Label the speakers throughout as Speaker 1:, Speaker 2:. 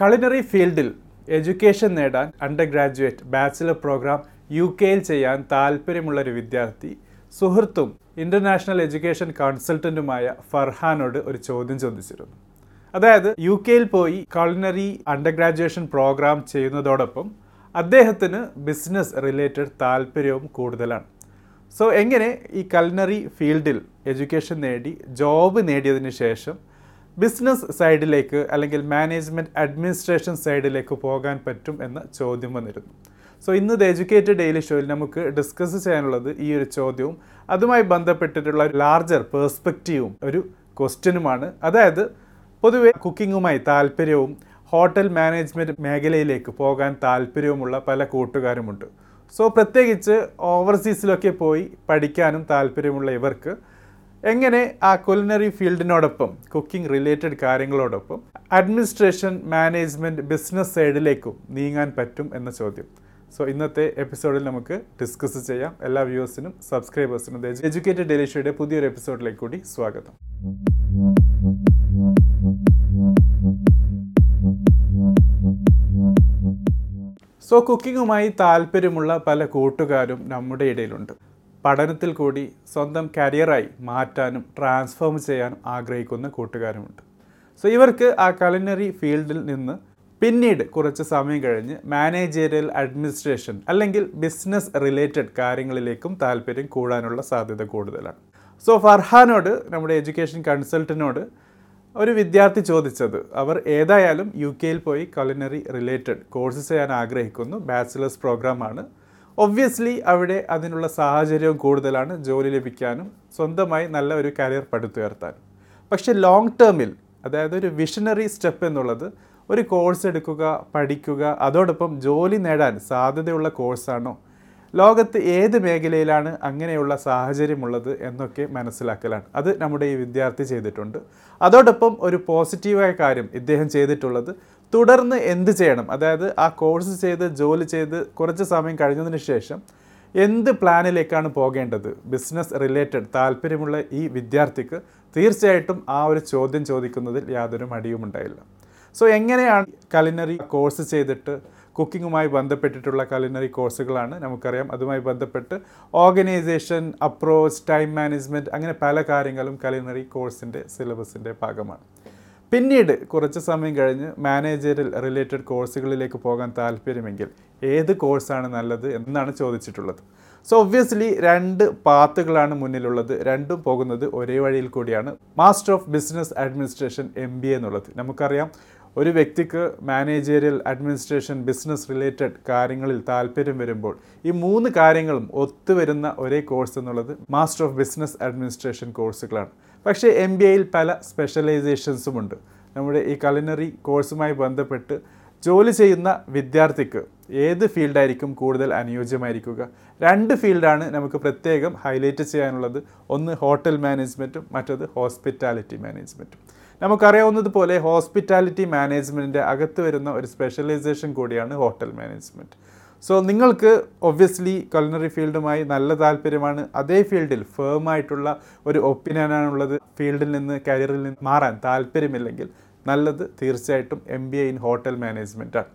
Speaker 1: Culinary ഫീൽഡിൽ education നേടാൻ undergraduate bachelor programme U കെയിൽ ചെയ്യാൻ താല്പര്യമുള്ള ഒരു വിദ്യാർത്ഥി. സുഹൃത്തും ഇന്റർനാഷണൽ എഡ്യൂക്കേഷൻ കൺസൾട്ടന്റുമായ ഫർഹാനോട് ഒരു ചോദ്യം ചോദിച്ചിരുന്നു. അതായത് യു കെയിൽ പോയി കളിനറി അണ്ടർ ഗ്രാജുവേഷൻ പ്രോഗ്രാം ചെയ്യുന്നതോടൊപ്പം അദ്ദേഹത്തിന് ബിസിനസ് റിലേറ്റഡ് താല്പര്യവും കൂടുതലാണ്. സോ എങ്ങനെ ഈ കൾനറി ഫീൽഡിൽ എഡ്യൂക്കേഷൻ നേടി ജോബ് നേടിയതിന് ശേഷം ബിസിനസ് സൈഡിലേക്ക് അല്ലെങ്കിൽ മാനേജ്മെന്റ് അഡ്മിനിസ്ട്രേഷൻ സൈഡിലേക്ക് പോകാൻ പറ്റും എന്ന ചോദ്യം വന്നിരുന്നു. സോ ഇന്ന് ദ എഡ്യൂക്കേറ്റഡ് ഡെയിലി ഷോയിൽ നമുക്ക് ഡിസ്കസ് ചെയ്യാനുള്ളത് ഈ ഒരു ചോദ്യവും അതുമായി ബന്ധപ്പെട്ടിട്ടുള്ള ലാർജർ പേഴ്സ്പെക്റ്റീവും ഒരു ക്വസ്റ്റ്യനുമാണ്. അതായത് പൊതുവെ കുക്കിങ്ങുമായി താല്പര്യവും ഹോട്ടൽ മാനേജ്മെന്റ് മേഖലയിലേക്ക് പോകാൻ താല്പര്യവുമുള്ള പല കൂട്ടുകാരുമുണ്ട്. സോ പ്രത്യേകിച്ച് ഓവർസീസിലൊക്കെ പോയി പഠിക്കാനും താല്പര്യമുള്ള ഇവർക്ക് എങ്ങനെ ആ കുലിനറി ഫീൽഡിനോടൊപ്പം കുക്കിംഗ് റിലേറ്റഡ് കാര്യങ്ങളോടൊപ്പം അഡ്മിനിസ്ട്രേഷൻ മാനേജ്മെന്റ് ബിസിനസ് സൈഡിലേക്കും നീങ്ങാൻ പറ്റും എന്ന ചോദ്യം. സോ ഇന്നത്തെ എപ്പിസോഡിൽ നമുക്ക് ഡിസ്കസ് ചെയ്യാം. എല്ലാ വ്യൂവേഴ്സിനും സബ്സ്ക്രൈബേഴ്സിനും എഡ്യൂക്കേറ്റഡ് ഡെലിഷയുടെ പുതിയൊരു എപ്പിസോഡിലേക്ക് കൂടി സ്വാഗതം. സോ കുക്കിങ്ങുമായി താല്പര്യമുള്ള പല കൂട്ടുകാരും നമ്മുടെ ഇടയിലുണ്ട്. പഠനത്തിൽ കൂടി സ്വന്തം കരിയറായി മാറ്റാനും ട്രാൻസ്ഫോം ചെയ്യാനും ആഗ്രഹിക്കുന്ന കൂട്ടുകാരുമുണ്ട്. സോ ഇവർക്ക് ആ കലിനറി ഫീൽഡിൽ നിന്ന് പിന്നീട് കുറച്ച് സമയം കഴിഞ്ഞ് മാനേജേരിയൽ അഡ്മിനിസ്ട്രേഷൻ അല്ലെങ്കിൽ ബിസിനസ് റിലേറ്റഡ് കാര്യങ്ങളിലേക്കും താല്പര്യം കൂടാനുള്ള സാധ്യത കൂടുതലാണ്. സോ ഫർഹാനോട് നമ്മുടെ എഡ്യൂക്കേഷൻ കൺസൾട്ടനോട് ഒരു വിദ്യാർത്ഥി ചോദിച്ചത് അവർ ഏതായാലും യു കെയിൽ പോയി കലിനറി റിലേറ്റഡ് കോഴ്സ് ചെയ്യാൻ ആഗ്രഹിക്കുന്നു. ബാച്ചിലേഴ്സ് പ്രോഗ്രാമാണ് ഒബ്വിയസ്ലി അവിടെ അതിനുള്ള സാഹചര്യവും കൂടുതലാണ് ജോലി ലഭിക്കാനും സ്വന്തമായി നല്ല ഒരു കരിയർ പടുത്തുയർത്താനും. പക്ഷേ ലോങ് ടേമിൽ അതായത് ഒരു വിഷനറി സ്റ്റെപ്പ് എന്നുള്ളത് ഒരു കോഴ്സ് എടുക്കുക പഠിക്കുക അതോടൊപ്പം ജോലി നേടാൻ സാധ്യതയുള്ള കോഴ്സാണോ ലോകത്ത് ഏത് മേഖലയിലാണ് അങ്ങനെയുള്ള സാഹചര്യമുള്ളത് എന്നൊക്കെ മനസ്സിലാക്കലാണ്. അത് നമ്മുടെ ഈ വിദ്യാർത്ഥി ചെയ്തിട്ടുണ്ട്. അതോടൊപ്പം ഒരു പോസിറ്റീവായ കാര്യം ഇദ്ദേഹം ചെയ്തിട്ടുള്ളത് തുടർന്ന് എന്ത് ചെയ്യണം? അതായത് ആ കോഴ്സ് ചെയ്ത് ജോലി ചെയ്ത് കുറച്ച് സമയം കഴിഞ്ഞതിന് ശേഷം എന്ത് പ്ലാനിലേക്കാണ് പോകേണ്ടത്? ബിസിനസ് റിലേറ്റഡ് താല്പര്യമുള്ള ഈ വിദ്യാർത്ഥിക്ക് തീർച്ചയായിട്ടും ആ ഒരു ചോദ്യം ചോദിക്കുന്നതിൽ യാതൊരു മടിയും ഉണ്ടായില്ല. സോ എങ്ങനെയാണ് കലിനറി കോഴ്സ് ചെയ്തിട്ട് കുക്കിങ്ങുമായി ബന്ധപ്പെട്ടിട്ടുള്ള കലിനറി കോഴ്സുകളാണ് നമുക്കറിയാം. അതുമായി ബന്ധപ്പെട്ട് ഓർഗനൈസേഷൻ അപ്രോച്ച് ടൈം മാനേജ്മെന്റ് അങ്ങനെ പല കാര്യങ്ങളും കലിനറി കോഴ്സിന്റെ സിലബസിന്റെ ഭാഗമാണ്. പിന്നീട് കുറച്ച് സമയം കഴിഞ്ഞ് മാനേജറിൽ റിലേറ്റഡ് കോഴ്സുകളിലേക്ക് പോകാൻ താല്പര്യമെങ്കിൽ ഏത് കോഴ്സാണ് നല്ലത് എന്നാണ് ചോദിച്ചിട്ടുള്ളത്. സോ ഒബ്വിയസ്ലി രണ്ട് പാത്തുകളാണ് മുന്നിലുള്ളത്. രണ്ടും പോകുന്നത് ഒരേ വഴിയിൽ കൂടിയാണ്. Master of business administration M B എന്നുള്ളത്. നമുക്കറിയാം ഒരു വ്യക്തിക്ക് മാനേജറിയൽ അഡ്മിനിസ്ട്രേഷൻ ബിസിനസ് റിലേറ്റഡ് കാര്യങ്ങളിൽ താല്പര്യം വരുമ്പോൾ ഈ മൂന്ന് കാര്യങ്ങളും ഒത്തുവരുന്ന ഒരേ കോഴ്സ് എന്നുള്ളത് മാസ്റ്റർ ഓഫ് ബിസിനസ് അഡ്മിനിസ്ട്രേഷൻ കോഴ്സുകളാണ്. പക്ഷേ എം ബി എയിൽ പല സ്പെഷ്യലൈസേഷൻസും ഉണ്ട് നമ്മുടെ ഈ കലിനറി കോഴ്സുമായി ബന്ധപ്പെട്ട് ജോലി ചെയ്യുന്ന വിദ്യാർത്ഥിക്ക് ഏത് ഫീൽഡായിരിക്കും കൂടുതൽ അനുയോജ്യമായിരിക്കുക? രണ്ട് ഫീൽഡാണ് നമുക്ക് പ്രത്യേകം ഹൈലൈറ്റ് ചെയ്യാനുള്ളത്. ഒന്ന് ഹോട്ടൽ മാനേജ്മെന്റും മറ്റത് ഹോസ്പിറ്റാലിറ്റി മാനേജ്മെന്റും നമുക്കറിയാവുന്നതുപോലെ ഹോസ്പിറ്റാലിറ്റി മാനേജ്മെന്റിന്റെ അകത്ത് വരുന്ന ഒരു സ്പെഷ്യലൈസേഷൻ കൂടിയാണ് ഹോട്ടൽ മാനേജ്മെന്റ് സോ നിങ്ങൾക്ക് ഒബ്വിയസ്ലി കൊലിനറി ഫീൽഡുമായി നല്ല താല്പര്യമാണ്. അതേ ഫീൽഡിൽ ഫേമായിട്ടുള്ള ഒരു ഒപ്പീനിയനാണുള്ളത് ഫീൽഡിൽ നിന്ന് കരിയറിൽ നിന്ന് മാറാൻ താല്പര്യമില്ലെങ്കിൽ നല്ലത് തീർച്ചയായിട്ടും M B A in hotel മാനേജ്മെന്റാണ്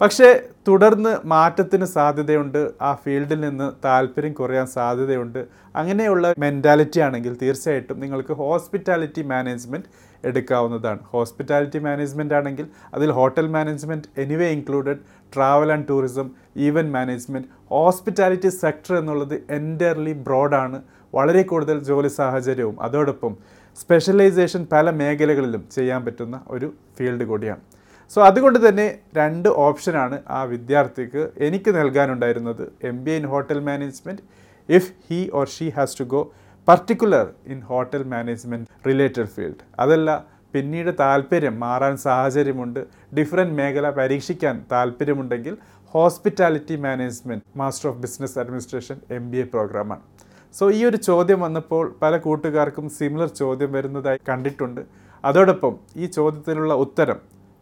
Speaker 1: പക്ഷേ തുടർന്ന് മാറ്റത്തിന് സാധ്യതയുണ്ട്. ആ ഫീൽഡിൽ നിന്ന് താല്പര്യം കുറയാൻ സാധ്യതയുണ്ട്. അങ്ങനെയുള്ള മെന്റാലിറ്റി ആണെങ്കിൽ തീർച്ചയായിട്ടും നിങ്ങൾക്ക് ഹോസ്പിറ്റാലിറ്റി മാനേജ്മെന്റ് എടുക്കാവുന്നതാണ്. ഹോസ്പിറ്റാലിറ്റി മാനേജ്മെന്റ് ആണെങ്കിൽ അതിൽ hotel management anyway included travel and tourism event management hospitality sector എന്നുള്ളത് എന്റയർലി ബ്രോഡാണ് വളരെ കൂടുതൽ ജോലി സാഹചര്യവും. അതോടൊപ്പം സ്പെഷ്യലൈസേഷൻ പല മേഖലകളിലും ചെയ്യാൻ പറ്റുന്ന ഒരു ഫീൽഡ് കൂടിയാണ്. സോ അതുകൊണ്ട് തന്നെ രണ്ട് ഓപ്ഷനാണ് ആ വിദ്യാർത്ഥിക്ക് എനിക്ക് നൽകാനുണ്ടായിരുന്നത്. M B A in hotel management if he or she has to go particular in hotel management related field അതല്ല പിന്നീട് താല്പര്യം മാറാൻ സാഹചര്യമുണ്ട്. ഡിഫറെന്റ് മേഖല പരീക്ഷിക്കാൻ താല്പര്യമുണ്ടെങ്കിൽ hospitality management master of business administration M B A പ്രോഗ്രാമാണ്. സോ ഈ ഒരു ചോദ്യം വന്നപ്പോൾ പല കൂട്ടുകാർക്കും സിമിലർ ചോദ്യം വരുന്നതായി കണ്ടിട്ടുണ്ട്. അതോടൊപ്പം ഈ ചോദ്യത്തിനുള്ള ഉത്തരം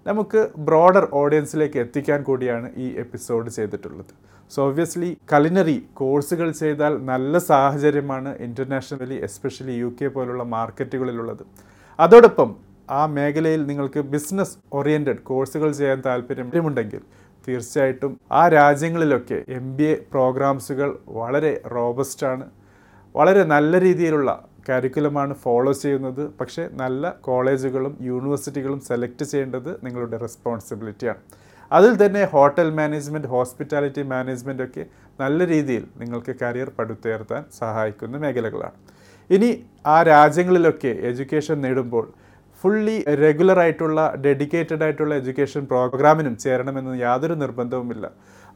Speaker 1: നമുക്ക് ബ്രോഡർ ഓഡിയൻസിലേക്ക് എത്തിക്കാൻ കൂടിയാണ് ഈ എപ്പിസോഡ് ചെയ്തിട്ടുള്ളത്. സോ ഒബ്വിയസ്ലി കലിനറി കോഴ്സുകൾ ചെയ്താൽ നല്ല സാഹചര്യമാണ് ഇന്റർനാഷണലി എസ്പെഷ്യലി യു കെ പോലുള്ള മാർക്കറ്റുകളിലുള്ളത്. അതോടൊപ്പം ആ മേഖലയിൽ നിങ്ങൾക്ക് ബിസിനസ് ഓറിയന്റഡ് കോഴ്സുകൾ ചെയ്യാൻ താല്പര്യമുണ്ടെങ്കിൽ തീർച്ചയായിട്ടും ആ രാജ്യങ്ങളിലൊക്കെ എം ബി എ പ്രോഗ്രാംസുകൾ വളരെ റോബസ്റ്റാണ് വളരെ നല്ല രീതിയിലുള്ള കരിക്കുലമാണ് ഫോളോ ചെയ്യുന്നത്. പക്ഷേ നല്ല കോളേജുകളും യൂണിവേഴ്സിറ്റികളും സെലക്ട് ചെയ്യേണ്ടത് നിങ്ങളുടെ റെസ്പോൺസിബിലിറ്റിയാണ് അതിൽ തന്നെ ഹോട്ടൽ മാനേജ്മെന്റ് ഹോസ്പിറ്റാലിറ്റി മാനേജ്മെന്റ് ഒക്കെ നല്ല രീതിയിൽ നിങ്ങൾക്ക് കരിയർ പടുത്തുയർത്താൻ സഹായിക്കുന്ന മേഖലകളാണ്. ഇനി ആ രാജ്യങ്ങളിലൊക്കെ എഡ്യൂക്കേഷൻ നേടുമ്പോൾ ഫുള്ളി റെഗുലർ ആയിട്ടുള്ള ഡെഡിക്കേറ്റഡ് ആയിട്ടുള്ള എഡ്യൂക്കേഷൻ പ്രോഗ്രാമിനും ചേരണമെന്ന് യാതൊരു നിർബന്ധവുമില്ല.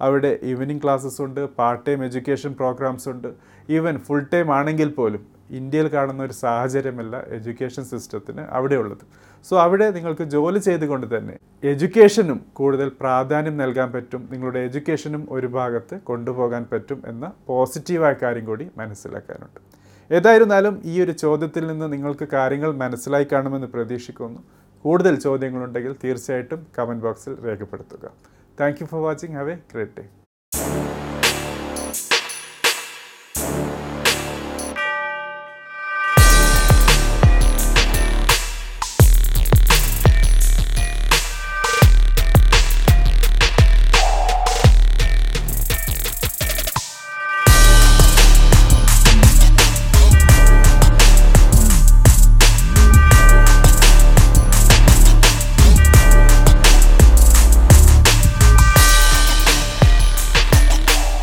Speaker 1: അവിടെ ഈവനിങ് ക്ലാസ്സസ് ഉണ്ട് പാർട്ട് ടൈം എഡ്യൂക്കേഷൻ പ്രോഗ്രാംസ് ഉണ്ട്. ഈവൻ ഫുൾ ടൈം ആണെങ്കിൽ പോലും ഇന്ത്യയിൽ കാണുന്ന ഒരു സാഹചര്യമല്ല എഡ്യൂക്കേഷൻ സിസ്റ്റത്തിന് അവിടെയുള്ളത്. സോ അവിടെ നിങ്ങൾക്ക് ജോലി ചെയ്തുകൊണ്ട് തന്നെ എഡ്യൂക്കേഷനും കൂടുതൽ പ്രാധാന്യം നൽകാൻ പറ്റും. നിങ്ങളുടെ എഡ്യൂക്കേഷനും ഒരു ഭാഗത്ത് കൊണ്ടുപോകാൻ പറ്റും എന്ന പോസിറ്റീവായ കാര്യം കൂടി മനസ്സിലാക്കാനുണ്ട്. ഏതായിരുന്നാലും ഈ ഒരു ചോദ്യത്തിൽ നിന്ന് നിങ്ങൾക്ക് കാര്യങ്ങൾ മനസ്സിലായി കാണുമെന്ന് പ്രതീക്ഷിക്കുന്നു. കൂടുതൽ ചോദ്യങ്ങളുണ്ടെങ്കിൽ തീർച്ചയായിട്ടും കമന്റ് ബോക്സിൽ രേഖപ്പെടുത്തുക. Thank you for watching have a great day